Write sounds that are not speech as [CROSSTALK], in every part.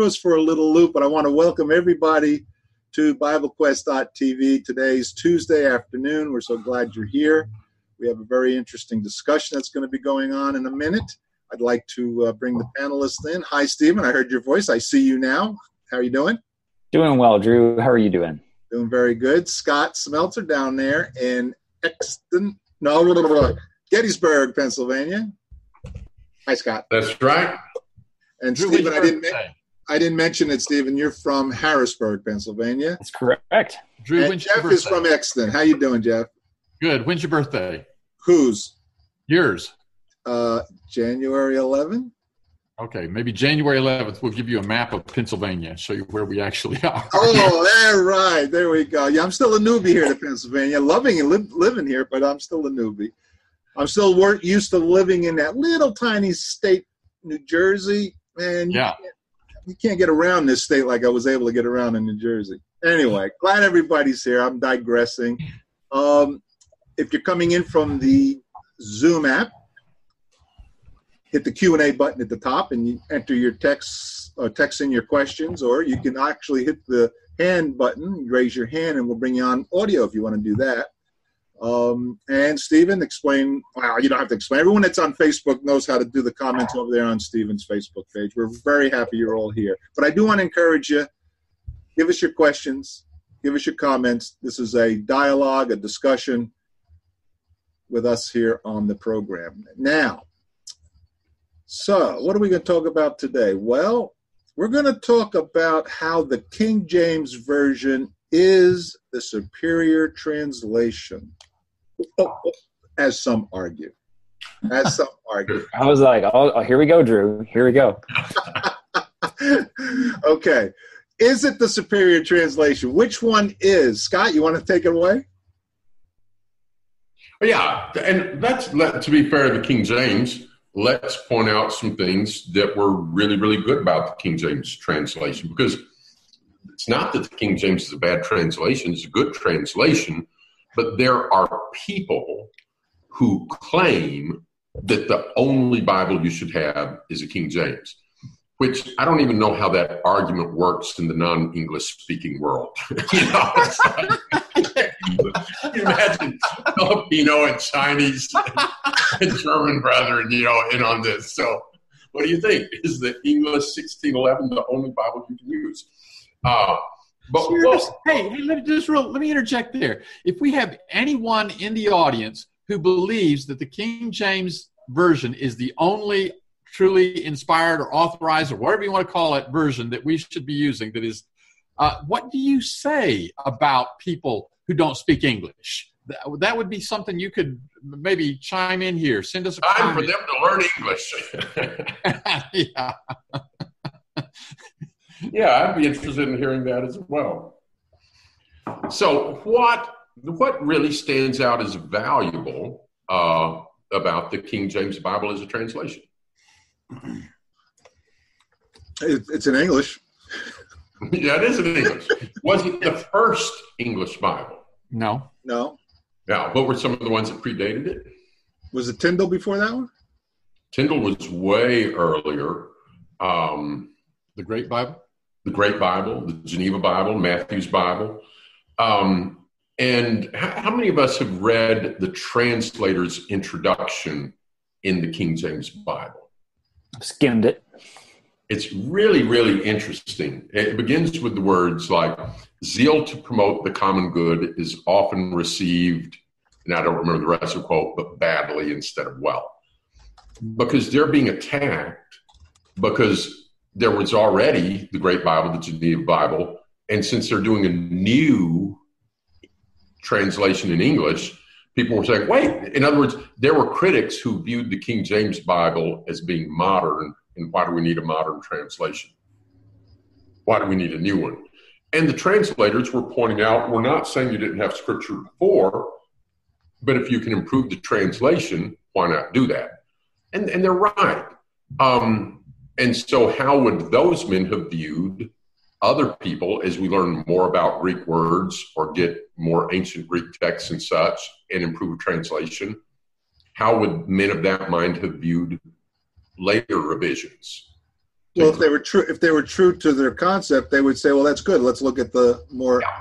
us for a little loop, but I want to welcome everybody to BibleQuest.tv. Today's Tuesday afternoon. We're so glad you're here. We have a very interesting discussion that's going to be going on in a minute. I'd like to uh, bring the panelists in. Hi, Stephen. I heard your voice. I see you now. How are you doing? Doing well, Drew. How are you doing? Doing very good. Scott Smelter down there in Exton, no, blah, blah, blah, Gettysburg, Pennsylvania. Hi, Scott. That's right. And Stephen, I didn't. I didn't mention it, Stephen. You're from Harrisburg, Pennsylvania. That's correct. Drew, and Jeff is from Exton. How you doing, Jeff? Good. When's your birthday? Whose? Yours. Uh, January 11th. Okay, maybe January 11th. We'll give you a map of Pennsylvania, show you where we actually [LAUGHS] are. Oh, there, right. There we go. Yeah, I'm still a newbie here to Pennsylvania, loving and li- living here, but I'm still a newbie. I'm still work, used to living in that little tiny state, New Jersey. and yeah you can't get around this state like I was able to get around in New Jersey. Anyway, glad everybody's here. I'm digressing. Um, if you're coming in from the Zoom app, hit the Q&A button at the top and you enter your text, uh, text in your questions, or you can actually hit the hand button, raise your hand, and we'll bring you on audio if you want to do that. Um, and Stephen, explain. Well, you don't have to explain. Everyone that's on Facebook knows how to do the comments over there on Stephen's Facebook page. We're very happy you're all here. But I do want to encourage you give us your questions, give us your comments. This is a dialogue, a discussion with us here on the program. Now, so what are we going to talk about today? Well, we're going to talk about how the King James Version is the superior translation as some argue. As some [LAUGHS] argue. I was like, oh, oh, here we go, Drew. Here we go. [LAUGHS] okay. Is it the superior translation? Which one is? Scott, you want to take it away? Yeah, and that's let to be fair to the King James. Let's point out some things that were really, really good about the King James translation because it's not that the King James is a bad translation; it's a good translation but there are people who claim that the only Bible you should have is a King James, which I don't even know how that argument works in the non English speaking world. [LAUGHS] you know, like, [LAUGHS] you imagine Filipino and Chinese and German brethren, you know, in on this. So, what do you think? Is the English 1611 the only Bible you can use? Uh, but well, hey, hey, let me just real, let me interject there. If we have anyone in the audience who believes that the King James version is the only truly inspired or authorized or whatever you want to call it version that we should be using, that is, uh, what do you say about people who don't speak English? That, that would be something you could maybe chime in here. Send us a time comment. for them to learn English. [LAUGHS] [LAUGHS] yeah yeah, I'd be interested in hearing that as well. So, what what really stands out as valuable uh, about the King James Bible as a translation? It, it's in English. [LAUGHS] yeah, it is in English. Was it the first English Bible? No. No. Yeah. What were some of the ones that predated it? Was it Tyndale before that one? Tyndale was way earlier. Um, the Great Bible? The Great Bible, the Geneva Bible, Matthew's Bible. Um, and how, how many of us have read the translator's introduction in the King James Bible? Skimmed it. It's really, really interesting. It begins with the words like, zeal to promote the common good is often received, and I don't remember the rest of the quote, but badly instead of well. Because they're being attacked because there was already the Great Bible, the Geneva Bible, and since they're doing a new translation in English, people were saying, wait, in other words, there were critics who viewed the King James Bible as being modern, and why do we need a modern translation? Why do we need a new one? And the translators were pointing out, we're not saying you didn't have scripture before, but if you can improve the translation, why not do that? And, and they're right. Um, and so, how would those men have viewed other people as we learn more about Greek words or get more ancient Greek texts and such and improve translation? How would men of that mind have viewed later revisions? Well, if they were true, if they were true to their concept, they would say, "Well, that's good. Let's look at the more." Yeah.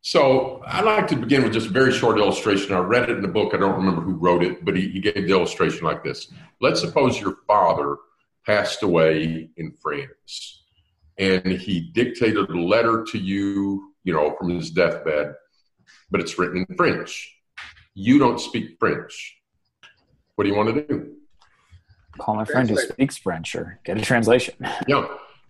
So I'd like to begin with just a very short illustration. I read it in the book. I don't remember who wrote it, but he, he gave the illustration like this. Let's suppose your father passed away in France and he dictated a letter to you, you know, from his deathbed, but it's written in French. You don't speak French. What do you want to do? Call my friend who speaks French or get a translation. [LAUGHS] Yeah.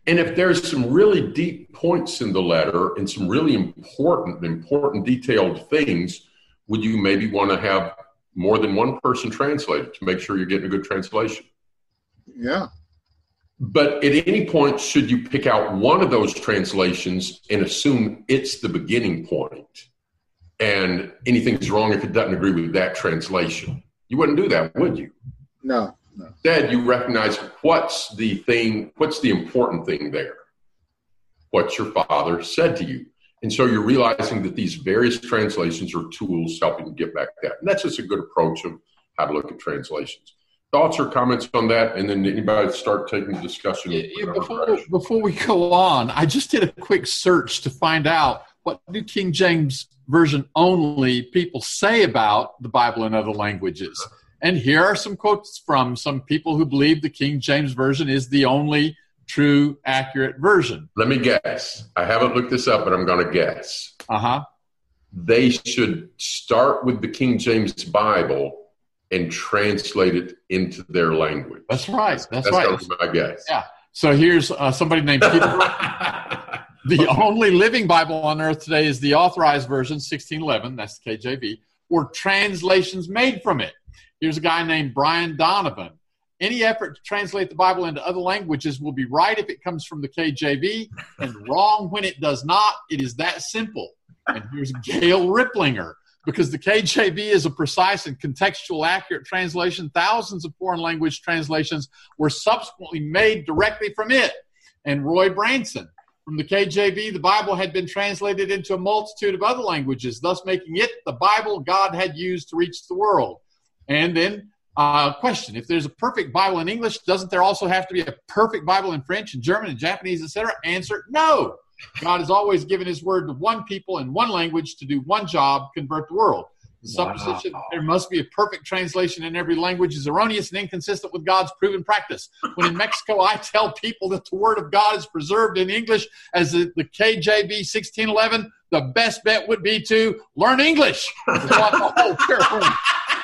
And if there's some really deep points in the letter and some really important, important, detailed things, would you maybe want to have more than one person translate it to make sure you're getting a good translation? Yeah. But at any point, should you pick out one of those translations and assume it's the beginning point, and anything's wrong if it doesn't agree with that translation? You wouldn't do that, would you? No. No. Instead, you recognize what's the thing, what's the important thing there? What your father said to you. And so you're realizing that these various translations are tools helping you get back that. And that's just a good approach of how to look at translations. Thoughts or comments on that? And then anybody start taking the discussion. Yeah, yeah, before, before we go on, I just did a quick search to find out what New King James Version only people say about the Bible in other languages. And here are some quotes from some people who believe the King James Version is the only true, accurate version. Let me guess. I haven't looked this up, but I'm going to guess. Uh huh. They should start with the King James Bible and translate it into their language. That's right. That's, That's right. my guess. Yeah. So here's uh, somebody named Peter. [LAUGHS] the only living Bible on earth today is the authorized version, 1611. That's the KJV, or translations made from it. Here's a guy named Brian Donovan. Any effort to translate the Bible into other languages will be right if it comes from the KJV and wrong when it does not. It is that simple. And here's Gail Riplinger. Because the KJV is a precise and contextual accurate translation, thousands of foreign language translations were subsequently made directly from it. And Roy Branson. From the KJV, the Bible had been translated into a multitude of other languages, thus making it the Bible God had used to reach the world. And then, uh, question: If there's a perfect Bible in English, doesn't there also have to be a perfect Bible in French and German and Japanese, etc.? Answer: No. God has always given His word to one people in one language to do one job: convert the world. The supposition Wow. there must be a perfect translation in every language is erroneous and inconsistent with God's proven practice. When in [LAUGHS] Mexico, I tell people that the Word of God is preserved in English as the, the KJV 1611, the best bet would be to learn English. [LAUGHS]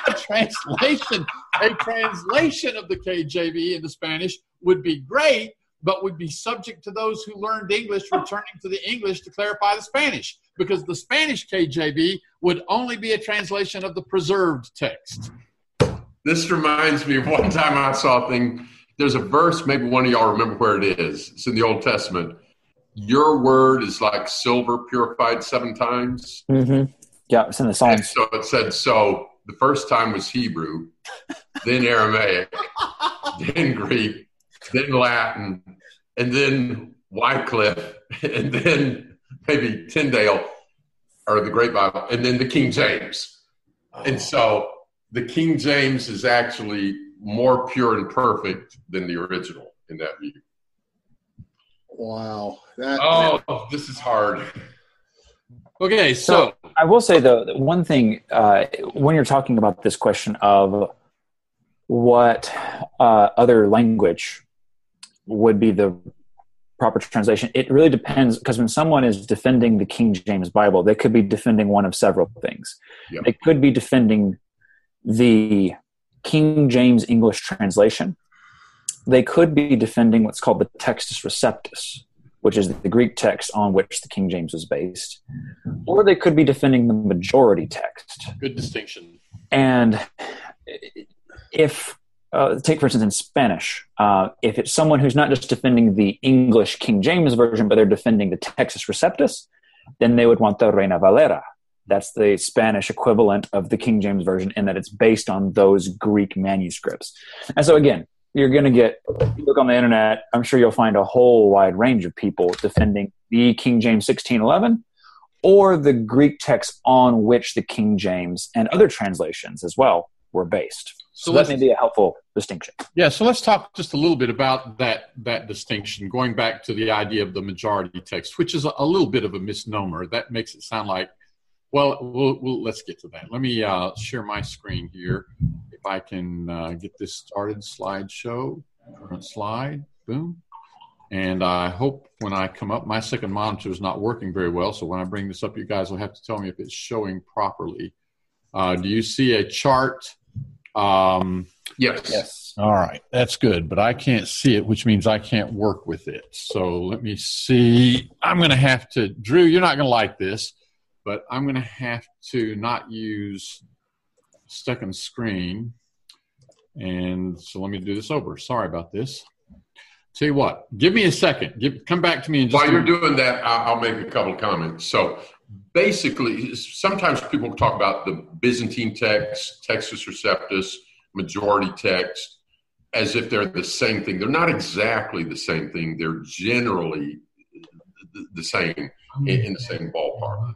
A translation. A translation of the KJV into Spanish would be great, but would be subject to those who learned English returning to the English to clarify the Spanish, because the Spanish KJV would only be a translation of the preserved text. This reminds me of one time I saw a thing. There's a verse, maybe one of y'all remember where it is. It's in the Old Testament. Your word is like silver purified seven times. Mm-hmm. Yeah, it's in the And Psalms. so it said, so the first time was Hebrew, then Aramaic, [LAUGHS] then Greek, then Latin, and then Wycliffe, [LAUGHS] and then maybe Tyndale, or the Great Bible, and then the King James. And so the King James is actually more pure and perfect than the original in that view. Wow. That, Oh, this is hard. Okay, so I will say though, one thing uh, when you're talking about this question of what uh, other language would be the proper translation, it really depends because when someone is defending the King James Bible, they could be defending one of several things. Yep. They could be defending the King James English translation. They could be defending what's called the Textus Receptus, which is the Greek text on which the King James was based, or they could be defending the majority text. good distinction. And if, uh, take for instance in Spanish, uh, if it's someone who's not just defending the English King James version, but they're defending the Textus Receptus, then they would want the Reina Valera. That's the Spanish equivalent of the King James version, in that it's based on those Greek manuscripts. And so, again, you're going to get, you look on the internet, I'm sure you'll find a whole wide range of people defending the King James 1611 or the Greek text on which the King James and other translations as well were based. So, that may be a helpful distinction. Yeah, so let's talk just a little bit about that that distinction, going back to the idea of the majority text, which is a, a little bit of a misnomer. That makes it sound like, well, we'll, we'll let's get to that. Let me uh, share my screen here. If I can uh, get this started, slideshow, current slide, boom. And I hope when I come up, my second monitor is not working very well. So when I bring this up, you guys will have to tell me if it's showing properly. Uh, do you see a chart? Um, yes. Yes. All right, that's good, but I can't see it, which means I can't work with it. So let me see. I'm going to have to, Drew, you're not going to like this, but I'm going to have to not use second screen. And so let me do this over. Sorry about this. Tell you what, give me a second. Give, come back to me in just While you're doing that, I'll make a couple of comments. So basically, sometimes people talk about the Byzantine text, Textus Receptus, majority text, as if they're the same thing. They're not exactly the same thing. They're generally the same in the same ballpark.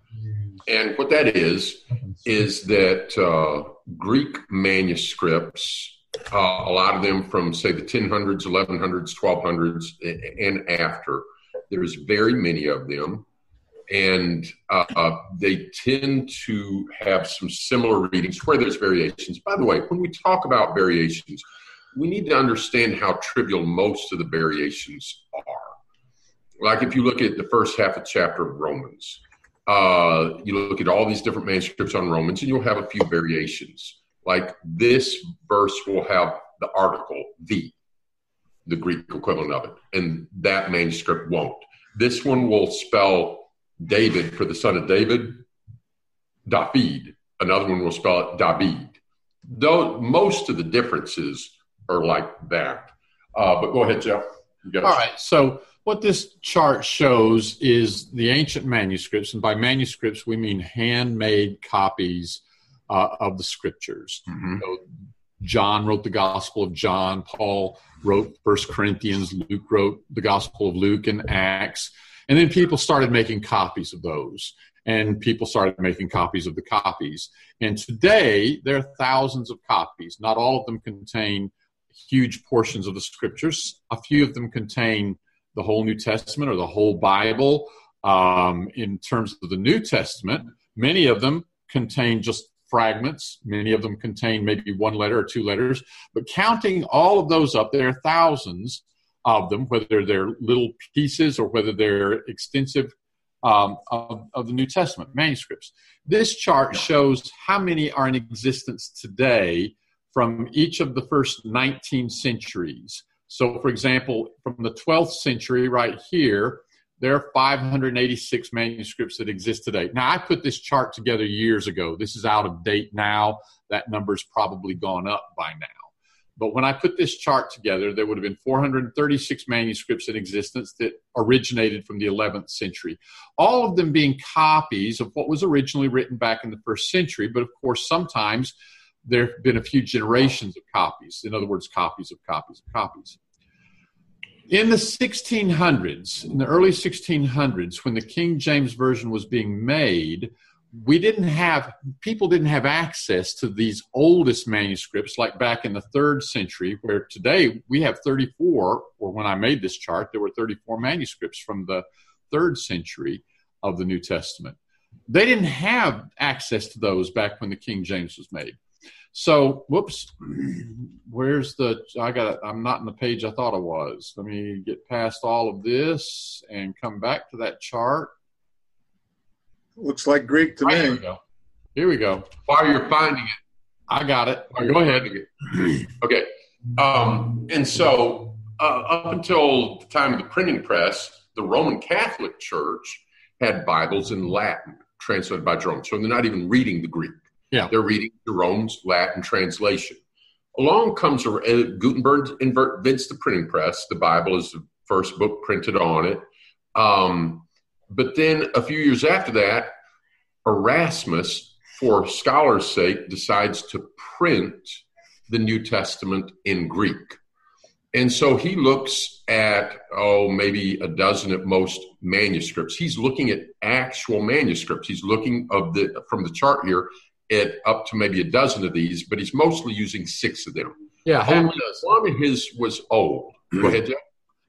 And what that is, is that uh, Greek manuscripts uh, a lot of them from, say, the 1000s, 1100s, 1200s, and after. There's very many of them, and uh, they tend to have some similar readings where there's variations. By the way, when we talk about variations, we need to understand how trivial most of the variations are. Like if you look at the first half of chapter of Romans, uh, you look at all these different manuscripts on Romans, and you'll have a few variations like this verse will have the article the, the Greek equivalent of it, and that manuscript won't. This one will spell David for the son of David, David. Another one will spell it David. Though most of the differences are like that. Uh, but go ahead, Jeff. All right. So what this chart shows is the ancient manuscripts, and by manuscripts we mean handmade copies uh, of the scriptures. Mm-hmm. So John wrote the Gospel of John. Paul wrote First Corinthians. Luke wrote the Gospel of Luke and Acts. And then people started making copies of those. And people started making copies of the copies. And today, there are thousands of copies. Not all of them contain huge portions of the scriptures. A few of them contain the whole New Testament or the whole Bible. Um, in terms of the New Testament, many of them contain just fragments. Many of them contain maybe one letter or two letters. But counting all of those up, there are thousands of them, whether they're little pieces or whether they're extensive um, of, of the New Testament manuscripts. This chart shows how many are in existence today from each of the first 19 centuries. So, for example, from the 12th century, right here, there are 586 manuscripts that exist today. Now, I put this chart together years ago. This is out of date now. That number's probably gone up by now. But when I put this chart together, there would have been 436 manuscripts in existence that originated from the 11th century, all of them being copies of what was originally written back in the first century. But of course, sometimes there have been a few generations of copies. In other words, copies of copies of copies in the 1600s, in the early 1600s, when the King James Version was being made, we didn't have, people didn't have access to these oldest manuscripts like back in the third century, where today we have 34, or when I made this chart, there were 34 manuscripts from the third century of the New Testament. They didn't have access to those back when the King James was made. So, whoops, where's the? I got. I'm not in the page I thought I was. Let me get past all of this and come back to that chart. Looks like Greek to me. Here we go. Here we go. While you're finding it, I got it. Go ahead. [CLEARS THROAT] okay. Um, and so, uh, up until the time of the printing press, the Roman Catholic Church had Bibles in Latin translated by Jerome. So they're not even reading the Greek. Yeah. They're reading Jerome's Latin translation. Along comes uh, Gutenberg invents the printing press. The Bible is the first book printed on it. Um, but then a few years after that, Erasmus, for scholars' sake, decides to print the New Testament in Greek. And so he looks at, oh, maybe a dozen at most manuscripts. He's looking at actual manuscripts. He's looking of the from the chart here at up to maybe a dozen of these, but he's mostly using six of them. Yeah, Only one of his was old. Go ahead, Jeff.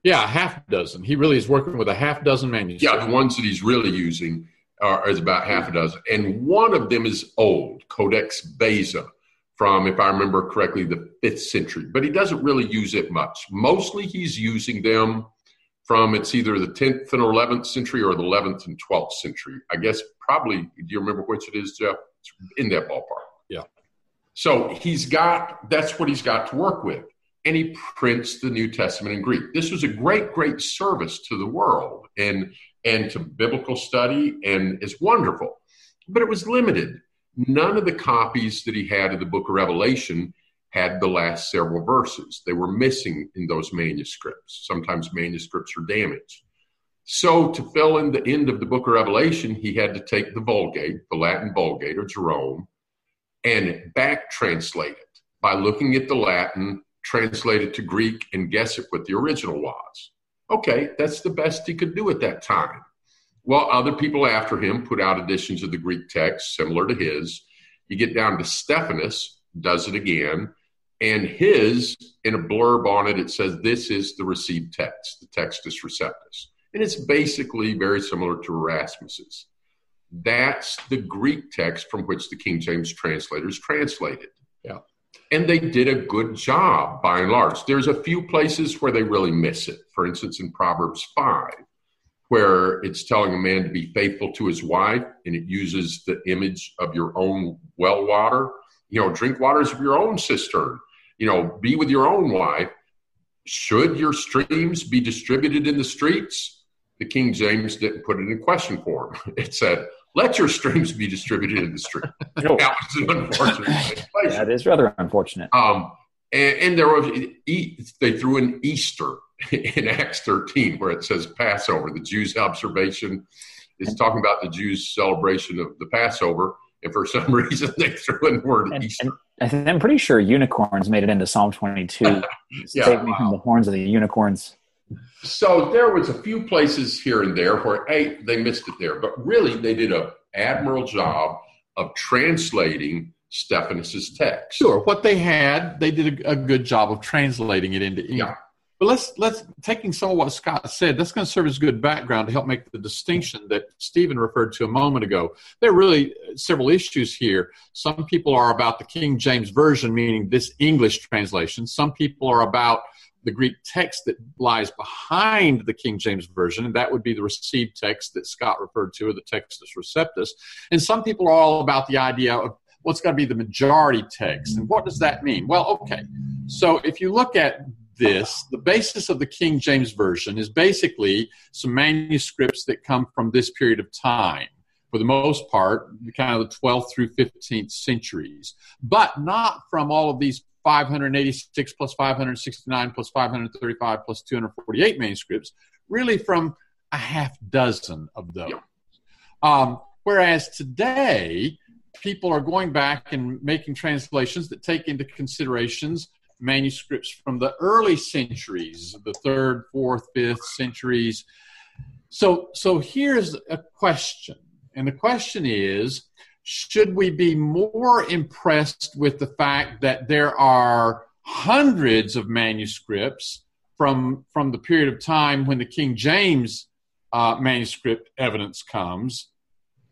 Yeah, half dozen. He really is working with a half dozen manuscripts. Yeah, the ones that he's really using are is about half a dozen, and one of them is old, Codex Beza, from if I remember correctly, the fifth century. But he doesn't really use it much. Mostly, he's using them from it's either the tenth and eleventh century or the eleventh and twelfth century. I guess probably. Do you remember which it is, Jeff? It's in that ballpark. Yeah. So he's got that's what he's got to work with and he prints the New Testament in Greek. This was a great, great service to the world and and to biblical study, and it's wonderful. But it was limited. None of the copies that he had of the Book of Revelation had the last several verses. They were missing in those manuscripts. Sometimes manuscripts are damaged. So to fill in the end of the Book of Revelation, he had to take the Vulgate, the Latin Vulgate or Jerome, and back translate it by looking at the Latin translate it to Greek and guess at what the original was. Okay, that's the best he could do at that time. Well, other people after him put out editions of the Greek text similar to his. You get down to Stephanus, does it again, and his, in a blurb on it, it says, This is the received text, the Textus Receptus. And it's basically very similar to Erasmus's. That's the Greek text from which the King James translators translated. Yeah and they did a good job by and large. There's a few places where they really miss it. For instance, in Proverbs 5, where it's telling a man to be faithful to his wife, and it uses the image of your own well water. You know, drink waters of your own cistern. You know, be with your own wife. Should your streams be distributed in the streets? The King James didn't put it in question form. [LAUGHS] It said, let your streams be distributed in the street. [LAUGHS] Oh. That was an unfortunate situation. That is rather unfortunate. Um, and, and there was e- they threw in Easter in Acts 13 where it says Passover. The Jews' observation is talking about the Jews' celebration of the Passover, and for some [LAUGHS] reason they threw in the word And, Easter. and I'm pretty sure unicorns made it into Psalm 22. [LAUGHS] Yeah, Save me from the horns of the unicorns. So there was a few places here and there where hey they missed it there, but really they did a admirable job of translating Stephanus's text. Sure. What they had, they did a, a good job of translating it into English. Yeah. But let's let's taking some of what Scott said. That's going to serve as good background to help make the distinction that Stephen referred to a moment ago. There are really several issues here. Some people are about the King James version, meaning this English translation. Some people are about the Greek text that lies behind the King James version, and that would be the received text that Scott referred to, or the Textus Receptus. And some people are all about the idea of what's got to be the majority text. And what does that mean? Well, okay. So if you look at this, the basis of the King James Version is basically some manuscripts that come from this period of time. For the most part, kind of the 12th through 15th centuries, but not from all of these 586 plus 569 plus 535 plus 248 manuscripts, really from a half dozen of those. Yeah. Um, whereas today, people are going back and making translations that take into considerations manuscripts from the early centuries, the third, fourth, fifth centuries. So, so here's a question, and the question is: Should we be more impressed with the fact that there are hundreds of manuscripts from from the period of time when the King James uh, manuscript evidence comes,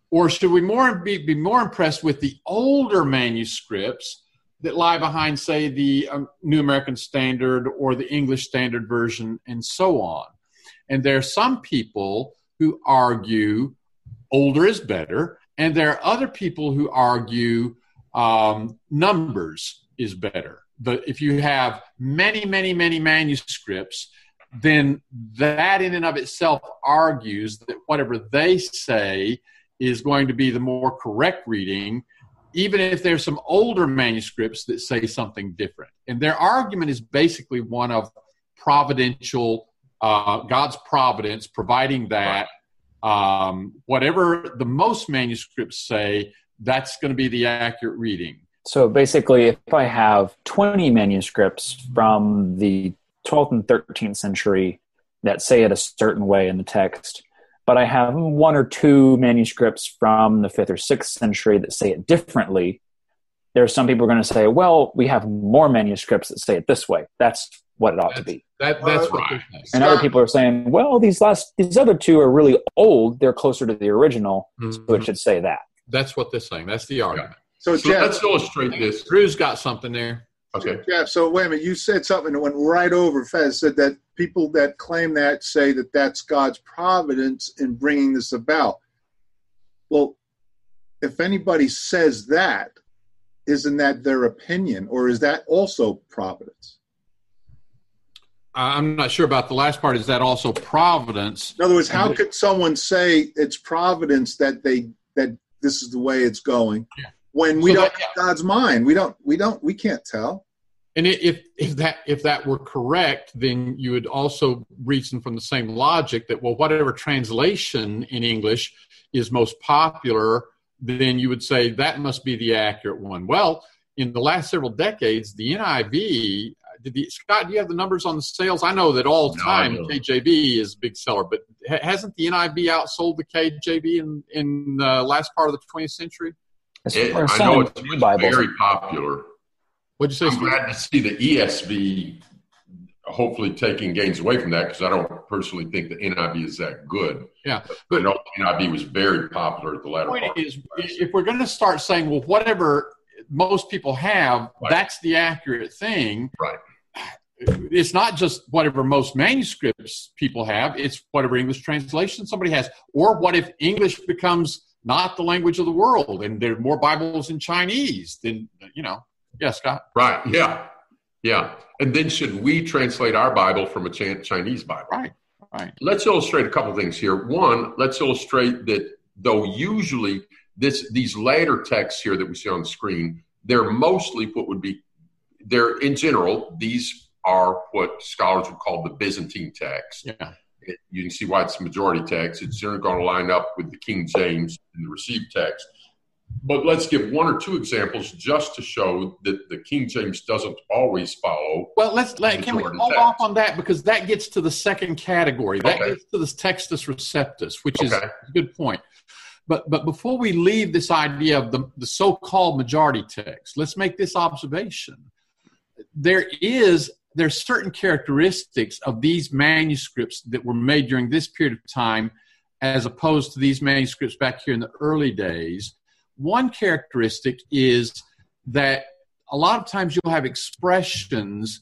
or should we more be, be more impressed with the older manuscripts that lie behind, say, the um, New American Standard or the English Standard Version, and so on? And there are some people who argue older is better, and there are other people who argue um, numbers is better. But if you have many, many, many manuscripts, then that in and of itself argues that whatever they say is going to be the more correct reading, even if there's some older manuscripts that say something different. And their argument is basically one of providential, uh, God's providence providing that um, whatever the most manuscripts say, that's going to be the accurate reading. So basically, if I have 20 manuscripts from the 12th and 13th century that say it a certain way in the text, but I have one or two manuscripts from the fifth or sixth century that say it differently. There are some people are going to say, well, we have more manuscripts that say it this way. That's what it ought that's, to be. That, that's Uh, right. they're. And other people are saying, well, these last these other two are really old. They're closer to the original, so Mhm. it should say that. That's what they're saying. That's the argument. So, So Jeff, let's illustrate this. Drew's got something there. Okay. Jeff, so wait a minute. You said something that went right over Fez. Said that people that claim that say that that's God's providence in bringing this about. Well, if anybody says that, isn't that their opinion, or is that also providence? I'm not sure about the last part. Is that also providence? In other words, how could someone say it's providence that they that this is the way it's going Yeah. when we So don't that- have God's mind? We don't. We don't. We can't tell. And if if that if that were correct, then you would also reason from the same logic that well, whatever translation in English is most popular, then you would say that must be the accurate one. Well, in the last several decades, the NIV. Did the, Scott, do you have the numbers on the sales? I know that all No, time I don't. KJV is a big seller, but ha- hasn't the NIV outsold the KJV in in the last part of the 20th century? It- I know of it's, the new it's Bibles, very popular. What'd you say? I'm Steve? glad to see the ESV hopefully taking gains away from that because I don't personally think the NIV is that good. Yeah, but I but- know the NIV was very popular at the latter point part. is if we're going to start saying well whatever most people have Right. that's the accurate thing Right. It's not just whatever most manuscripts people have it's whatever english translation somebody has or what if english becomes not the language of the world and there are more bibles in chinese than, you know yeah scott Right. Yeah. Yeah. And then should we translate our Bible from a Chinese Bible? right right Let's illustrate a couple things here. One, let's illustrate that though usually this these later texts here that we see on the screen, they're mostly what would be they're in general, these are what scholars would call the Byzantine text. yeah It- you can see why it's the majority text. It's generally going to line up with the King James and the received text. But let's give one or two examples just to show that the King James doesn't always follow. Well, let's let, can we hold text. off on that because that gets to the second category. That Okay. gets to the textus receptus, which is a good point. But but before we leave this idea of the, the so-called majority text, let's make this observation. There is there's certain characteristics of these manuscripts that were made during this period of time as opposed to these manuscripts back here in the early days. One characteristic is that a lot of times you'll have expressions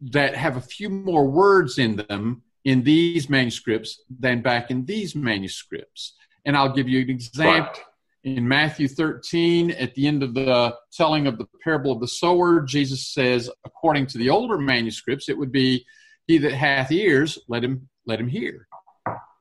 that have a few more words in them in these manuscripts than back in these manuscripts. And I'll give you an example. Right. In Matthew 13, at the end of the telling of the parable of the sower, Jesus says, according to the older manuscripts, it would be, He that hath ears, let him let him hear.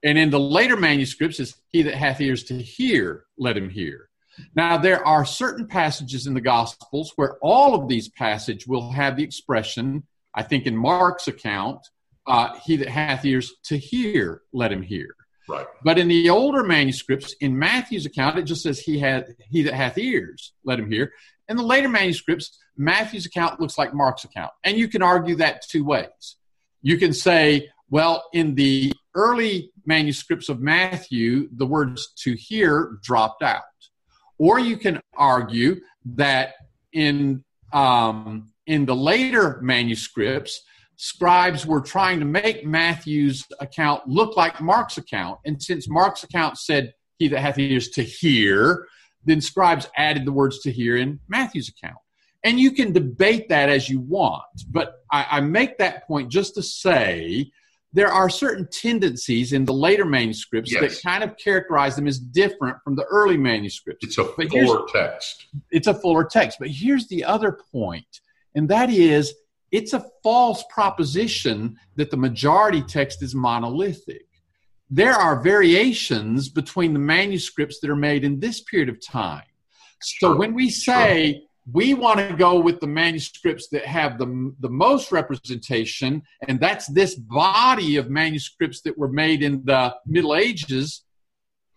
And in the later manuscripts, is He that hath ears to hear, let him hear. Now, there are certain passages in the Gospels where all of these passages will have the expression, I think in Mark's account, uh, he that hath ears to hear, let him hear. Right. But in the older manuscripts, in Matthew's account, it just says he had he that hath ears, let him hear. In the later manuscripts, Matthew's account looks like Mark's account. And you can argue that two ways. You can say, well, in the early manuscripts of Matthew, the words to hear dropped out. Or you can argue that in um, in the later manuscripts, scribes were trying to make Matthew's account look like Mark's account. And since Mark's account said, He that hath ears to hear, then scribes added the words to hear in Matthew's account. And you can debate that as you want. But I, I make that point just to say there are certain tendencies in the later manuscripts Yes. that kind of characterize them as different from the early manuscripts It's a fuller text. it's a fuller text. But here's the other point, and that is it's a false proposition that the majority text is monolithic. There are variations between the manuscripts that are made in this period of time. So Sure. when we say we want to go with the manuscripts that have the, the most representation, and that's this body of manuscripts that were made in the Middle Ages,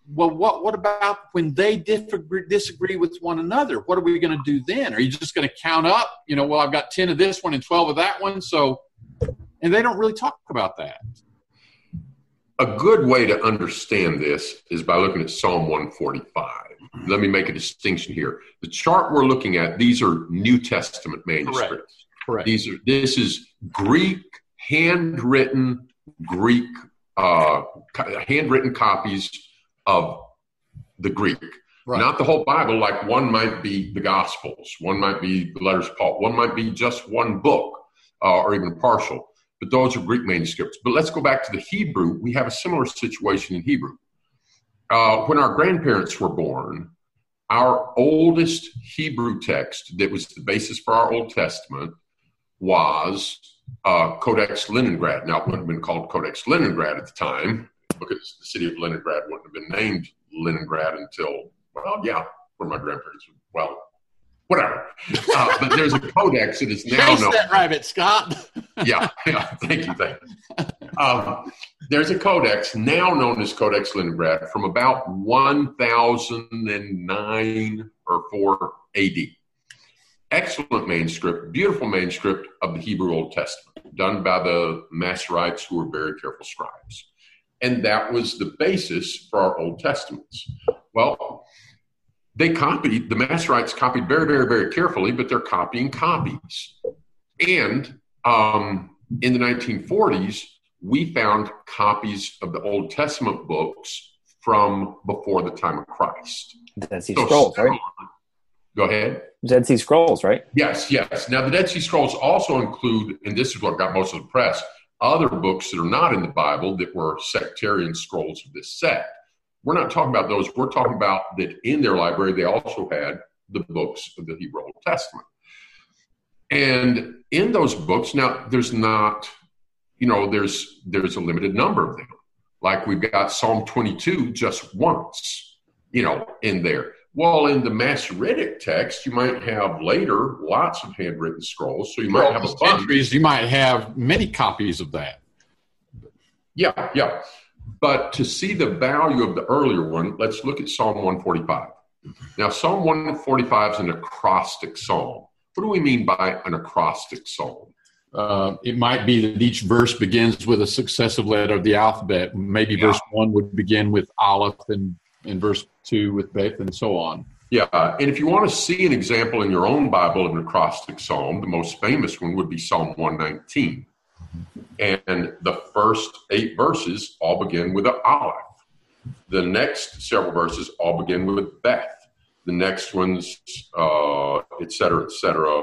well, what what about when they disagree, disagree with one another? What are we going to do then? Are you just going to count up? You know, well, I've got ten of this one and twelve of that one. So, and they don't really talk about that. a good way to understand this is by looking at Psalm 145. Let me make a distinction here. The chart we're looking at, these are New Testament manuscripts. Correct. Correct. These are this is Greek handwritten Greek uh, handwritten copies of the Greek, Right. not the whole Bible. Like one might be the Gospels, one might be the letters of Paul, one might be just one book uh, or even partial. But those are Greek manuscripts. But let's go back to the Hebrew. We have a similar situation in Hebrew. Uh, when our grandparents were born, our oldest Hebrew text that was the basis for our Old Testament was uh, Codex Leningrad. Now, it wouldn't have been called Codex Leningrad at the time because the city of Leningrad wouldn't have been named Leningrad until, well, yeah, where my grandparents. Well, whatever. Uh, but there's a codex that is now Chase known. that rabbit, Scott. [LAUGHS] Yeah, yeah. Thank you, thank you. Um, there's a codex now known as Codex Leningrad from about 1009 or 4 AD. Excellent manuscript, beautiful manuscript of the Hebrew Old Testament, done by the Masoretes who were very careful scribes. And that was the basis for our Old Testaments. Well, they copied, the Masoretes copied very, very, very carefully, but they're copying copies. And um, in the 1940s, we found copies of the Old Testament books from before the time of Christ. Dead Sea So Scrolls, right? Go ahead. Dead Sea Scrolls, right? Yes, yes. Now, the Dead Sea Scrolls also include, and this is what got most of the press, other books that are not in the Bible that were sectarian scrolls of this sect. We're not talking about those. We're talking about that in their library, they also had the books of the Hebrew Old Testament. And in those books, now there's not, you know, there's there's a limited number of them. Like we've got Psalm 22 just once, you know, in there. Well, in the Masoretic text, you might have later lots of handwritten scrolls. So you might have a bunch. Centuries, you might have many copies of that. Yeah, yeah. But to see the value of the earlier one, let's look at Psalm 145. Now, Psalm 145 is an acrostic psalm. What do we mean by an acrostic psalm? Uh, it might be that each verse begins with a successive letter of the alphabet. Maybe Yeah. verse one would begin with Aleph, and, and verse two with Beth, and so on. Yeah, and if you want to see an example in your own Bible of an acrostic psalm, the most famous one would be Psalm 119. And the first eight verses all begin with an Aleph. The next several verses all begin with Beth. The next ones, uh, et cetera, et cetera,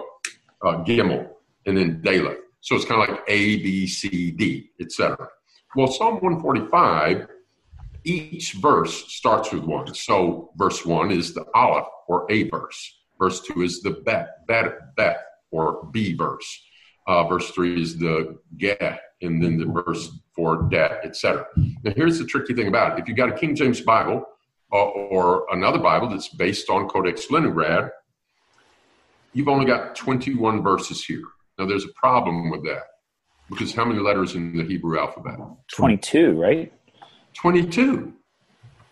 uh, Gimel, and then Dalet. So it's kind of like A, B, C, D, et cetera. Well, Psalm 145 each verse starts with one. So verse one is the Aleph or A verse. Verse two is the Bet, Bet, Bet or B verse. Uh, verse three is the Geh, and then the verse four Det, etc. Now here's the tricky thing about it: if you got a King James Bible uh, or another Bible that's based on Codex Leningrad, you've only got 21 verses here. Now there's a problem with that because how many letters in the Hebrew alphabet? 22, right? 22.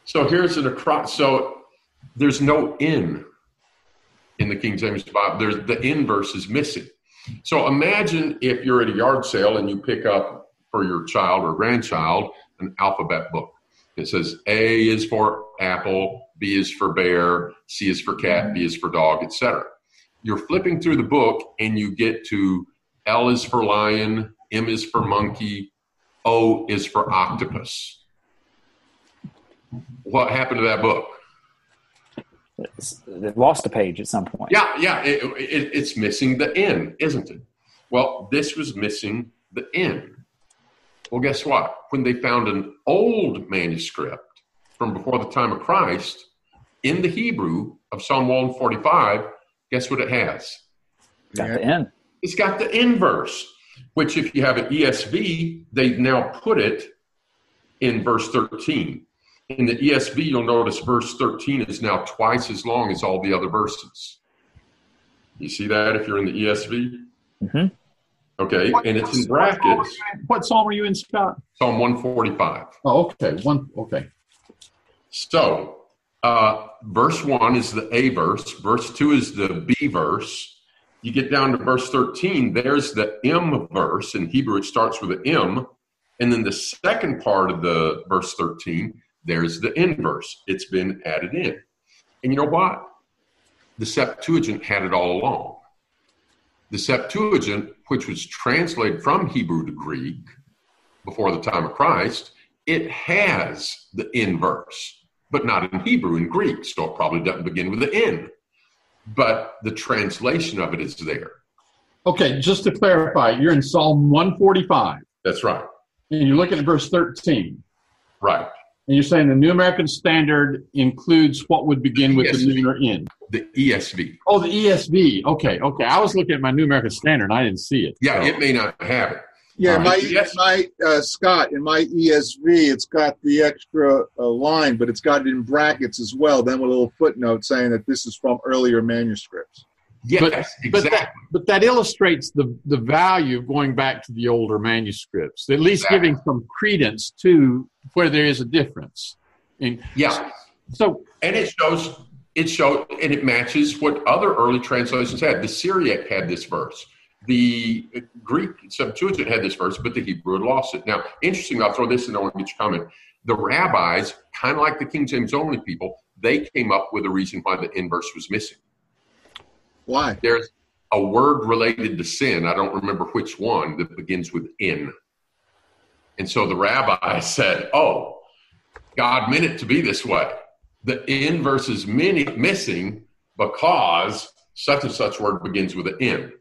So here's an across. So there's no in in the King James Bible. There's the N verse is missing. So imagine if you're at a yard sale and you pick up for your child or grandchild an alphabet book. It says A is for apple, B is for bear, C is for cat, D is for dog, etc. You're flipping through the book and you get to L is for lion, M is for monkey, O is for octopus. What happened to that book? It's- It lost a page at some point. Yeah, yeah, it, it, it's missing the end, isn't it? Well, this was missing the end. Well, guess what? When they found an old manuscript from before the time of Christ in the Hebrew of Psalm 145, guess what it has? Got the end. It's got the N verse, which if you have an ESV, they now put it in verse 13. In the ESV, you'll notice verse 13 is now twice as long as all the other verses. You see that if you're in the ESV? Mhm. Okay, and it's in brackets, What psalm are you in, Scott? Psalm 145. Oh, okay. One. Okay. So, uh, verse 1 is the A verse, verse 2 is the B verse. You get down to verse 13, there's the M verse. In Hebrew, it starts with an M. And then the second part of the verse 13, there's the N verse. It's been added in. And you know what? The Septuagint had it all along. The Septuagint, which was translated from Hebrew to Greek before the time of Christ, it has the N verse, but not in Hebrew, in Greek. So it probably doesn't begin with the N. But the translation of it is there. Okay, just to clarify, you're in Psalm 145. That's right. And you're looking at verse 13. Right. And you're saying the New American Standard includes what would begin with the lunar in. The ESV. Oh, the ESV. Okay, okay. I was looking at my New American Standard and I didn't see it. Yeah, so. it may not have it. Yeah, Uh, my yes. my uh, Scott in my ESV, it's got the extra uh, line, but it's got it in brackets as well. Then with a little footnote saying that this is from earlier manuscripts. Yes, But exactly. that, but that illustrates the, the value of going back to the older manuscripts, at least Exactly. giving some credence to where there is a difference. And yeah. so, And it shows it showed and it matches what other early translations had. The Syriac had this verse. The Greek Septuagint had this verse, but the Hebrew had lost it. Now, interesting, I'll throw this in, I want to get your comment. The rabbis, kind of like the King James only people, they came up with a reason why the N verse was missing. Why? There's a word related to sin, I don't remember which one, that begins with in. And so the rabbi [LAUGHS] said, Oh, God meant it to be this way. The in versus many, missing because such and such word begins with an in.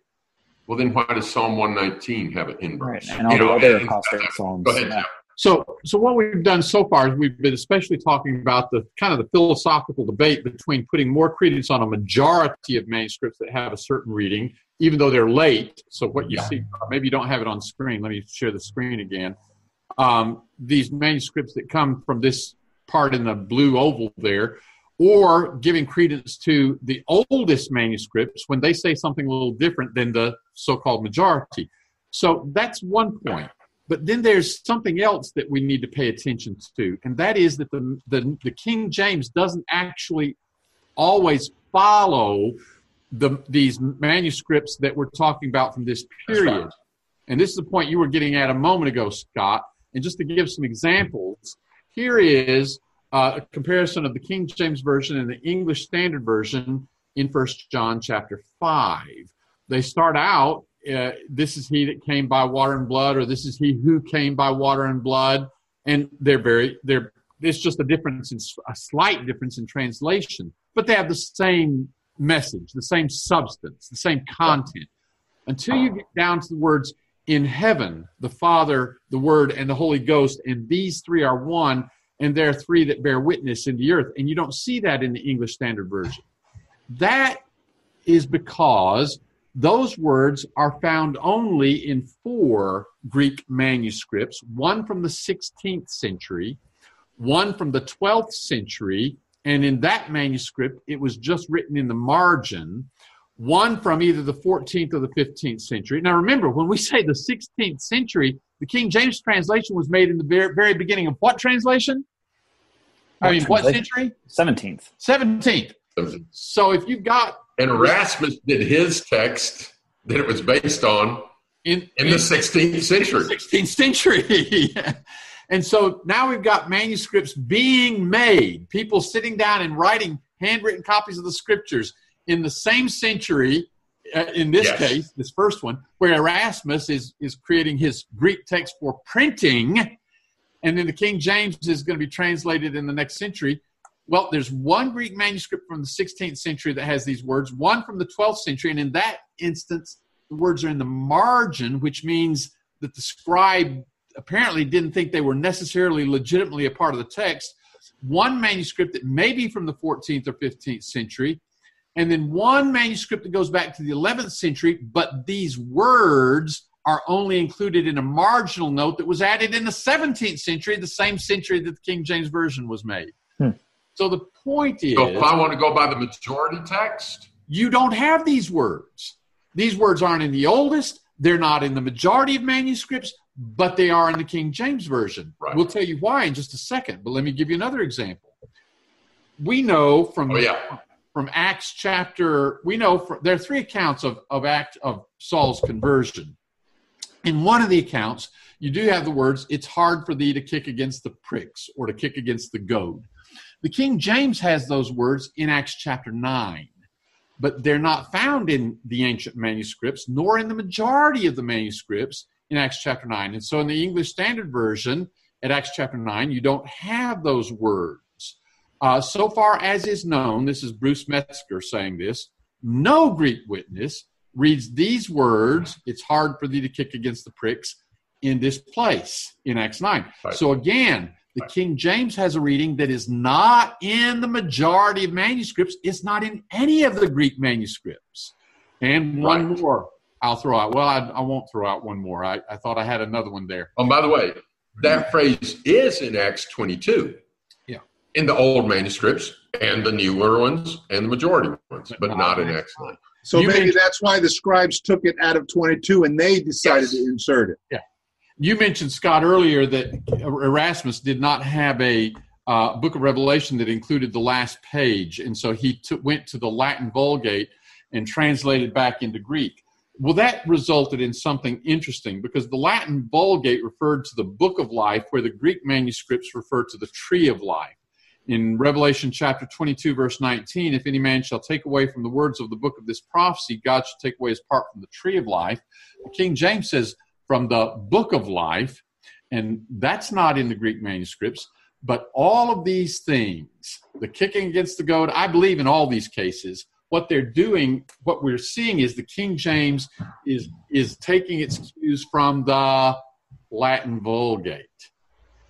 Well, then why does Psalm 119 have an in Right, verse? and all You the know, other and- apostate [LAUGHS] psalms. Go ahead, yeah. So, so what we've done so far is we've been especially talking about the kind of the philosophical debate between putting more credence on a majority of manuscripts that have a certain reading, even though they're late. So what you Yeah. see, maybe you don't have it on screen. Let me share the screen again. Um, these manuscripts that come from this part in the blue oval there, or giving credence to the oldest manuscripts when they say something a little different than the so-called majority. So that's one point. But then there's something else that we need to pay attention to, and that is that the, the, the King James doesn't actually always follow the, these manuscripts that we're talking about from this period. right. And this is the point you were getting at a moment ago, Scott. And just to give some examples, here is uh, a comparison of the King James Version and the English Standard Version in First John chapter 5. They start out, uh, this is he that came by water and blood, or this is he who came by water and blood. And they're very, they're, it's just a difference in, a slight difference in translation, but they have the same message, the same substance, the same content. Until you get down to the words in heaven, the Father, the Word, and the Holy Ghost, and these three are one, and there are three that bear witness in the earth. And you don't see that in the English Standard Version. That is because those words are found only in four Greek manuscripts one from the 16th century, one from the 12th century, and in that manuscript, it was just written in the margin. One from either the 14th or the 15th century. Now, remember, when we [LAUGHS] say the 16th century, the King James translation was made in the very, very beginning of what translation? I What mean, what century? 17th. 17th. So if you've got And Erasmus did his text that it was based on in, in the 16th century. 16th century. [LAUGHS] and so now we've got manuscripts being made, people sitting down and writing handwritten copies of the scriptures in the same century, uh, in this Yes. case, this first one, where Erasmus is, is creating his Greek text for printing, and then the King James is going to be translated in the next century. Well, there's one Greek manuscript from the 16th century that has these words, one from the 12th century, and in that instance, the words are in the margin, which means that the scribe apparently didn't think they were necessarily legitimately a part of the text. One manuscript that may be from the 14th or 15th century, and then one manuscript that goes back to the 11th century, but these words are only included in a marginal note that was added in the 17th century, the same century that the King James Version was made. Hmm. So the point is, So if I want to go by the majority text, you don't have these words. These words aren't in the oldest, they're not in the majority of manuscripts, but they are in the King James Version. Right. We'll tell you why in just a second, but let me give you another example. We know from oh yeah, from Acts chapter, we know from, there are three accounts of, of act of Saul's conversion. In one of the accounts, you do have the words, it's hard for thee to kick against the pricks or to kick against the goad. The King James has those words in Acts chapter 9, but they're not found in the ancient manuscripts, nor in the majority of the manuscripts in Acts chapter 9. And so in the English Standard Version at Acts chapter 9, you don't have those words. Uh, so far as is known, this is Bruce Metzger saying this, no Greek witness reads these words, it's hard for thee to kick against the pricks, in this place in Acts 9. Right. So again, the. King James has a reading that is not in the majority of manuscripts, it's not in any of the Greek manuscripts. And one right. more I'll throw out. Well, I, I won't throw out one more. I, I thought I had another one there. Oh, by the way, that phrase is in Acts 22. Yeah. In the old manuscripts and the newer ones and the majority ones, but not in Acts 9. So you maybe that's why the scribes took it out of 22 and they decided yes. to insert it. Yeah. You mentioned, Scott, earlier that Erasmus did not have a uh, book of Revelation that included the last page. And so he t- went to the Latin Vulgate and translated back into Greek. Well, that resulted in something interesting because the Latin Vulgate referred to the book of life, where the Greek manuscripts refer to the tree of life. In Revelation chapter 22, verse 19, if any man shall take away from the words of the book of this prophecy, God shall take away his part from the tree of life. King James says, from the book of life, and that's not in the Greek manuscripts. But all of these things, the kicking against the goad, I believe in all these cases, what they're doing, what we're seeing is the King James is is taking its cues from the Latin Vulgate.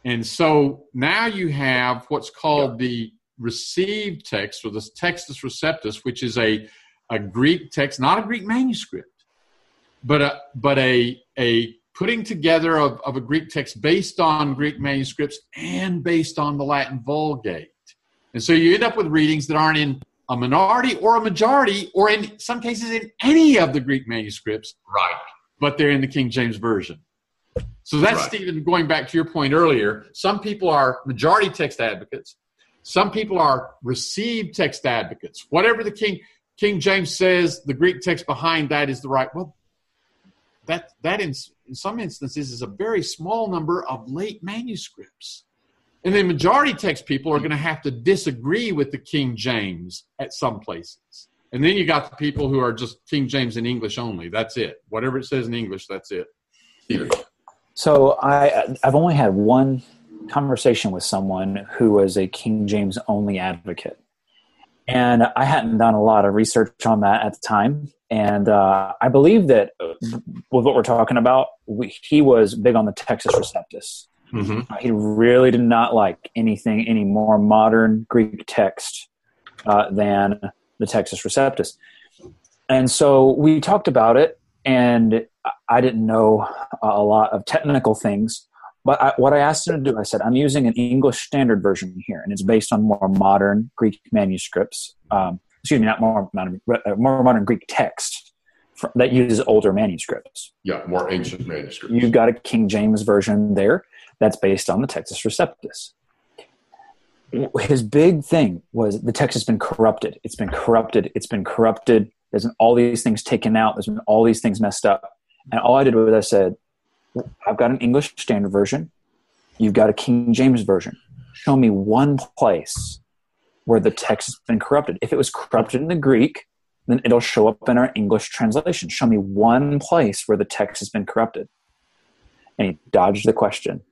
And so now you have what's called the received text or the Textus Receptus, which is a, a Greek text, not a Greek manuscript, but a, but a, a putting together of, of a Greek text based on Greek manuscripts and based on the Latin Vulgate. And so you end up with readings that aren't in a minority or a majority, or in some cases in any of the Greek manuscripts. Right. But they're in the King James Version. So that's, right. Stephen, going back to your point earlier. Some people are majority text advocates. Some people are received text advocates. Whatever the King King James says, the Greek text behind that is the right. Well, that that in, in some instances is a very small number of late manuscripts. And then majority text people are going to have to disagree with the King James at some places. And then you got the people who are just King James in English only. That's it. Whatever it says in English, that's it. So I I've only had one conversation with someone who was a King James only advocate. And I hadn't done a lot of research on that at the time. And uh, I believe that with what we're talking about, we, he was big on the Textus Receptus. Mm-hmm. He really did not like anything any more modern Greek text uh, than the Textus Receptus. And so we talked about it, and I didn't know a lot of technical things. But I, what I asked him to do, I said, I'm using an English Standard Version here, and it's based on more modern Greek manuscripts. Um, excuse me, not more modern, uh, more modern Greek text that uses older manuscripts. Yeah, more ancient manuscripts. You've got a King James version there that's based on the Textus Receptus. His big thing was the text has been corrupted. It's been corrupted. It's been corrupted. There's been all these things taken out. There's been all these things messed up. And all I did was I said, I've got an English Standard Version. You've got a King James Version. Show me one place where the text has been corrupted. If it was corrupted in the Greek, then it'll show up in our English translation. Show me one place where the text has been corrupted. And he dodged the question.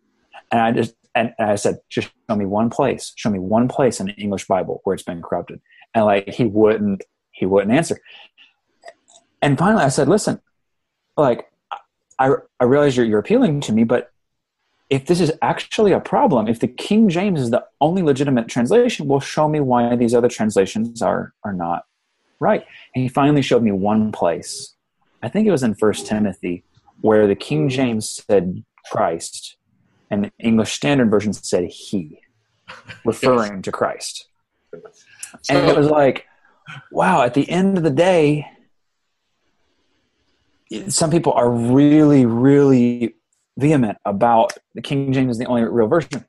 And I just and, and, I said, just show me one place. Show me one place in the English Bible where it's been corrupted. And like he wouldn't he wouldn't answer. And finally I said, listen, like I I realize you're you're appealing to me, but if this is actually a problem, if the King James is the only legitimate translation, well show me why these other translations are are not right. And he finally showed me one place. I think it was in First Timothy, where the King James said Christ and the English Standard Version said he, [LAUGHS] referring yes. to Christ. So, and it was like, wow, at the end of the day, some people are really, really vehement about the King James is the only real version.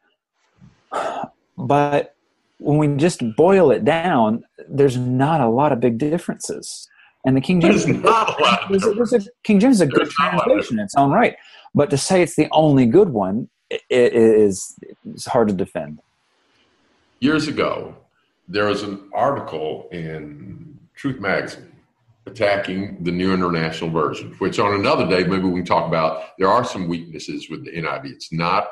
But when we just boil it down, there's not a lot of big differences. And the King James, there's, there's a, King James is a good translation in its own right. But to say it's the only good one i- i- is is hard to defend. Years ago, there was an article in Truth Magazine attacking the New International Version, which on another day, maybe we can talk about. There are some weaknesses with the NIV. It's not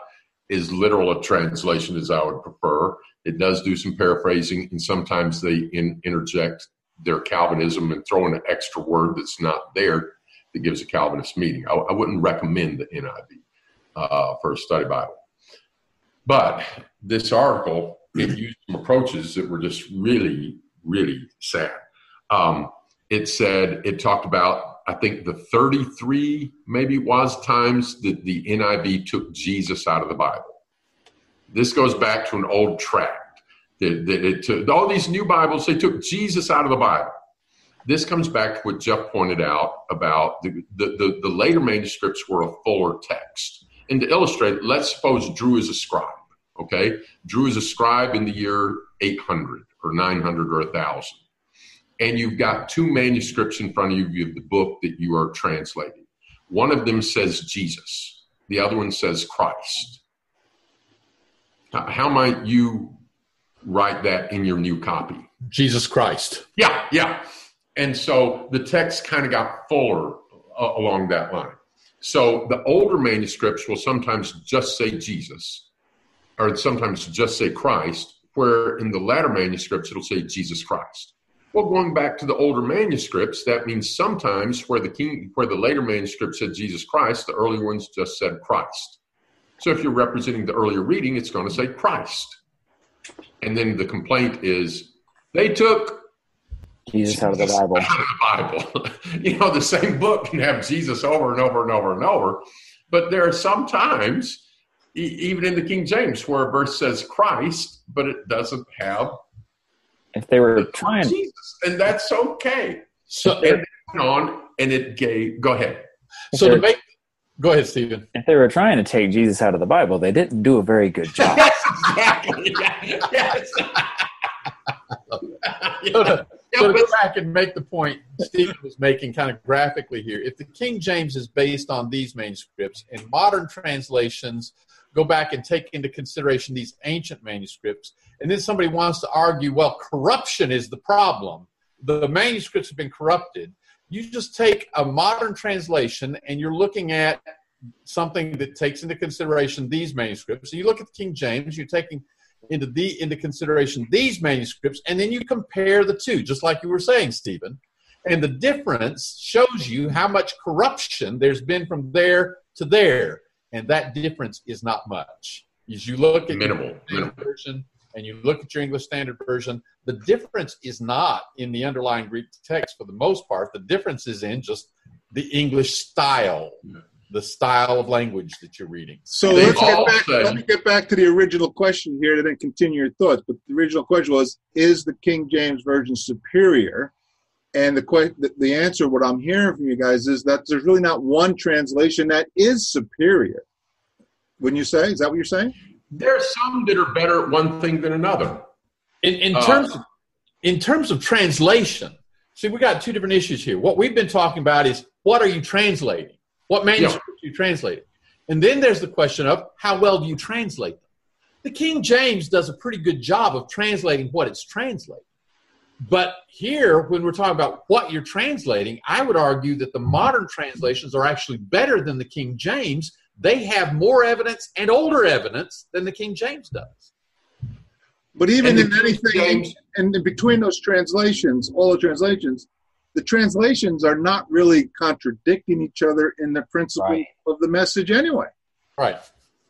as literal a translation as I would prefer. It does do some paraphrasing, and sometimes they in, interject their Calvinism and throw in an extra word that's not there that gives a Calvinist meaning. I, I wouldn't recommend the NIV uh, for a study Bible. But this article, it used some approaches that were just really, really sad. Um, it said, it talked about, I think, the 33 maybe was times that the NIV took Jesus out of the Bible. This goes back to an old tract that, that it took, all these new Bibles, they took Jesus out of the Bible. This comes back to what Jeff pointed out about the, the, the, the later manuscripts were a fuller text. And to illustrate, let's suppose Drew is a scribe. Okay, Drew is a scribe in the year 800 or 900 or 1000, and you've got two manuscripts in front of you of the book that you are translating. One of them says Jesus, the other one says Christ. How, might you write that in your new copy? Jesus Christ. Yeah, yeah. And so the text kind of got fuller uh, along that line. So the older manuscripts will sometimes just say Jesus, or sometimes just say Christ, where in the latter manuscripts it'll say Jesus Christ. Well, going back to the older manuscripts, that means sometimes where the king, where the later manuscript said Jesus Christ, the early ones just said Christ. So if you're representing the earlier reading, it's going to say Christ. And then the complaint is they took Jesus out of the Bible. [LAUGHS] out of the Bible. [LAUGHS] you know, the same book can have Jesus over and over and over and over, but there are some times, e- even in the King James, where a verse says Christ, but it doesn't have If they were trying, Jesus, and that's okay. So, And it went on, and it gave. Go ahead. so to make, go ahead, Stephen. if they were trying to take Jesus out of the Bible, they didn't do a very good job. [LAUGHS] Yes, exactly. yes. [LAUGHS] So to, so to go back and make the point Stephen was making kind of graphically here, if the King James is based on these manuscripts and modern translations go back and take into consideration these ancient manuscripts, and then somebody wants to argue, well, corruption is the problem. The manuscripts have been corrupted. You just take a modern translation and you're looking at something that takes into consideration these manuscripts. So you look at the King James, you're taking into the into consideration these manuscripts, and then you compare the two, just like you were saying, Stephen. And the difference shows you how much corruption there's been from there to there, and that difference is not much. As you look at Minimal, your minimal. version and you look at your English Standard Version, the difference is not in the underlying Greek text for the most part. The difference is in just the English style, the style of language that you're reading. So let's get back. say- Let me get back to the original question here, and then continue your thoughts. But the original question was: Is the King James version superior? And the que- the, the answer, what I'm hearing from you guys, is that there's really not one translation that is superior. Wouldn't you say? Is that what you're saying? There are some that are better at one thing than another. In, in Uh, terms of, in terms of translation, see, we got two different issues here. What we've been talking about is what are you translating? What manuscript are you translating? And then there's the question of how well do you translate them? The King James does a pretty good job of translating what it's translating. But here, when we're talking about what you're translating, I would argue that the modern translations are actually better than the King James. They have more evidence and older evidence than the King James does. But even And in King anything, James- and in between those translations, all the translations, the translations are not really contradicting each other in the principle Right. of the message anyway. Right.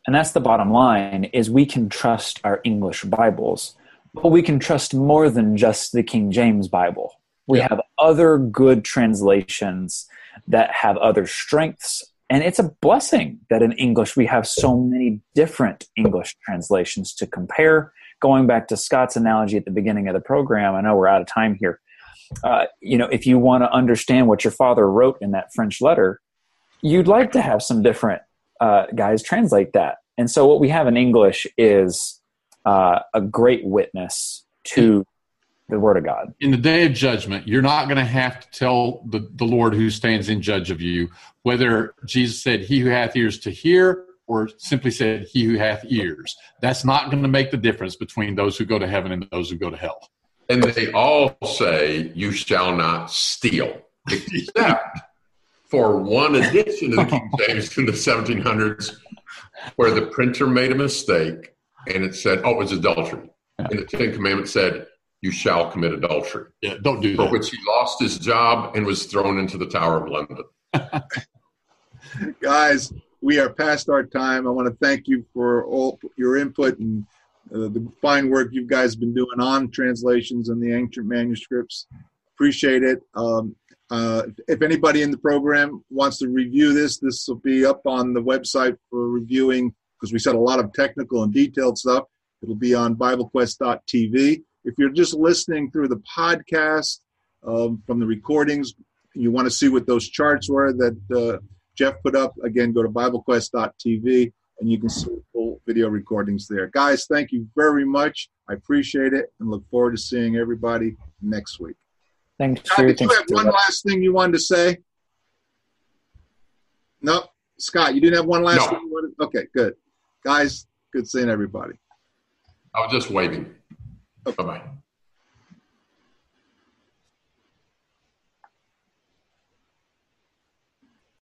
and that's the bottom line is we can trust our english bibles but we can trust more than just the king james bible we Yeah. have other good translations that have other strengths and it's a blessing that in english we have so many different english translations to compare going back to scott's analogy at the beginning of the program i know we're out of time here uh, you know if you want to understand what your father wrote in that french letter you'd like to have some different uh, guys translate that. And so what we have in English is uh, a great witness to the word of God. In the day of judgment, you're not going to have to tell the, the Lord who stands in judge of you whether Jesus said, He who hath ears to hear, or simply said, He who hath ears. That's not going to make the difference between those who go to heaven and those who go to hell. And they all say, You shall not steal, [LAUGHS] except for one edition of the King James in the 1700s where the printer made a mistake and it said, Oh, it was adultery. And the Ten Commandments said, You shall commit adultery. Yeah, don't do For that. which he lost his job and was thrown into the Tower of London. [LAUGHS] Guys, we are past our time. I want to thank you for all your input and uh, the fine work you guys have been doing on translations and the ancient manuscripts. Appreciate it. Um, uh, if anybody in the program wants to review this, this will be up on the website for reviewing because we said a lot of technical and detailed stuff. It'll be on BibleQuest.tv. If you're just listening through the podcast um, from the recordings, you want to see what those charts were that uh, Jeff put up, again, go to BibleQuest.tv and you can see full video recordings there. Guys, thank you very much. I appreciate it and look forward to seeing everybody next week. Thanks Scott, for did you thanks have one that. last thing you wanted to say? No, Scott, you didn't have one last No. thing you wanted? Okay, good. Guys, good seeing everybody. I was just waving. Bye bye.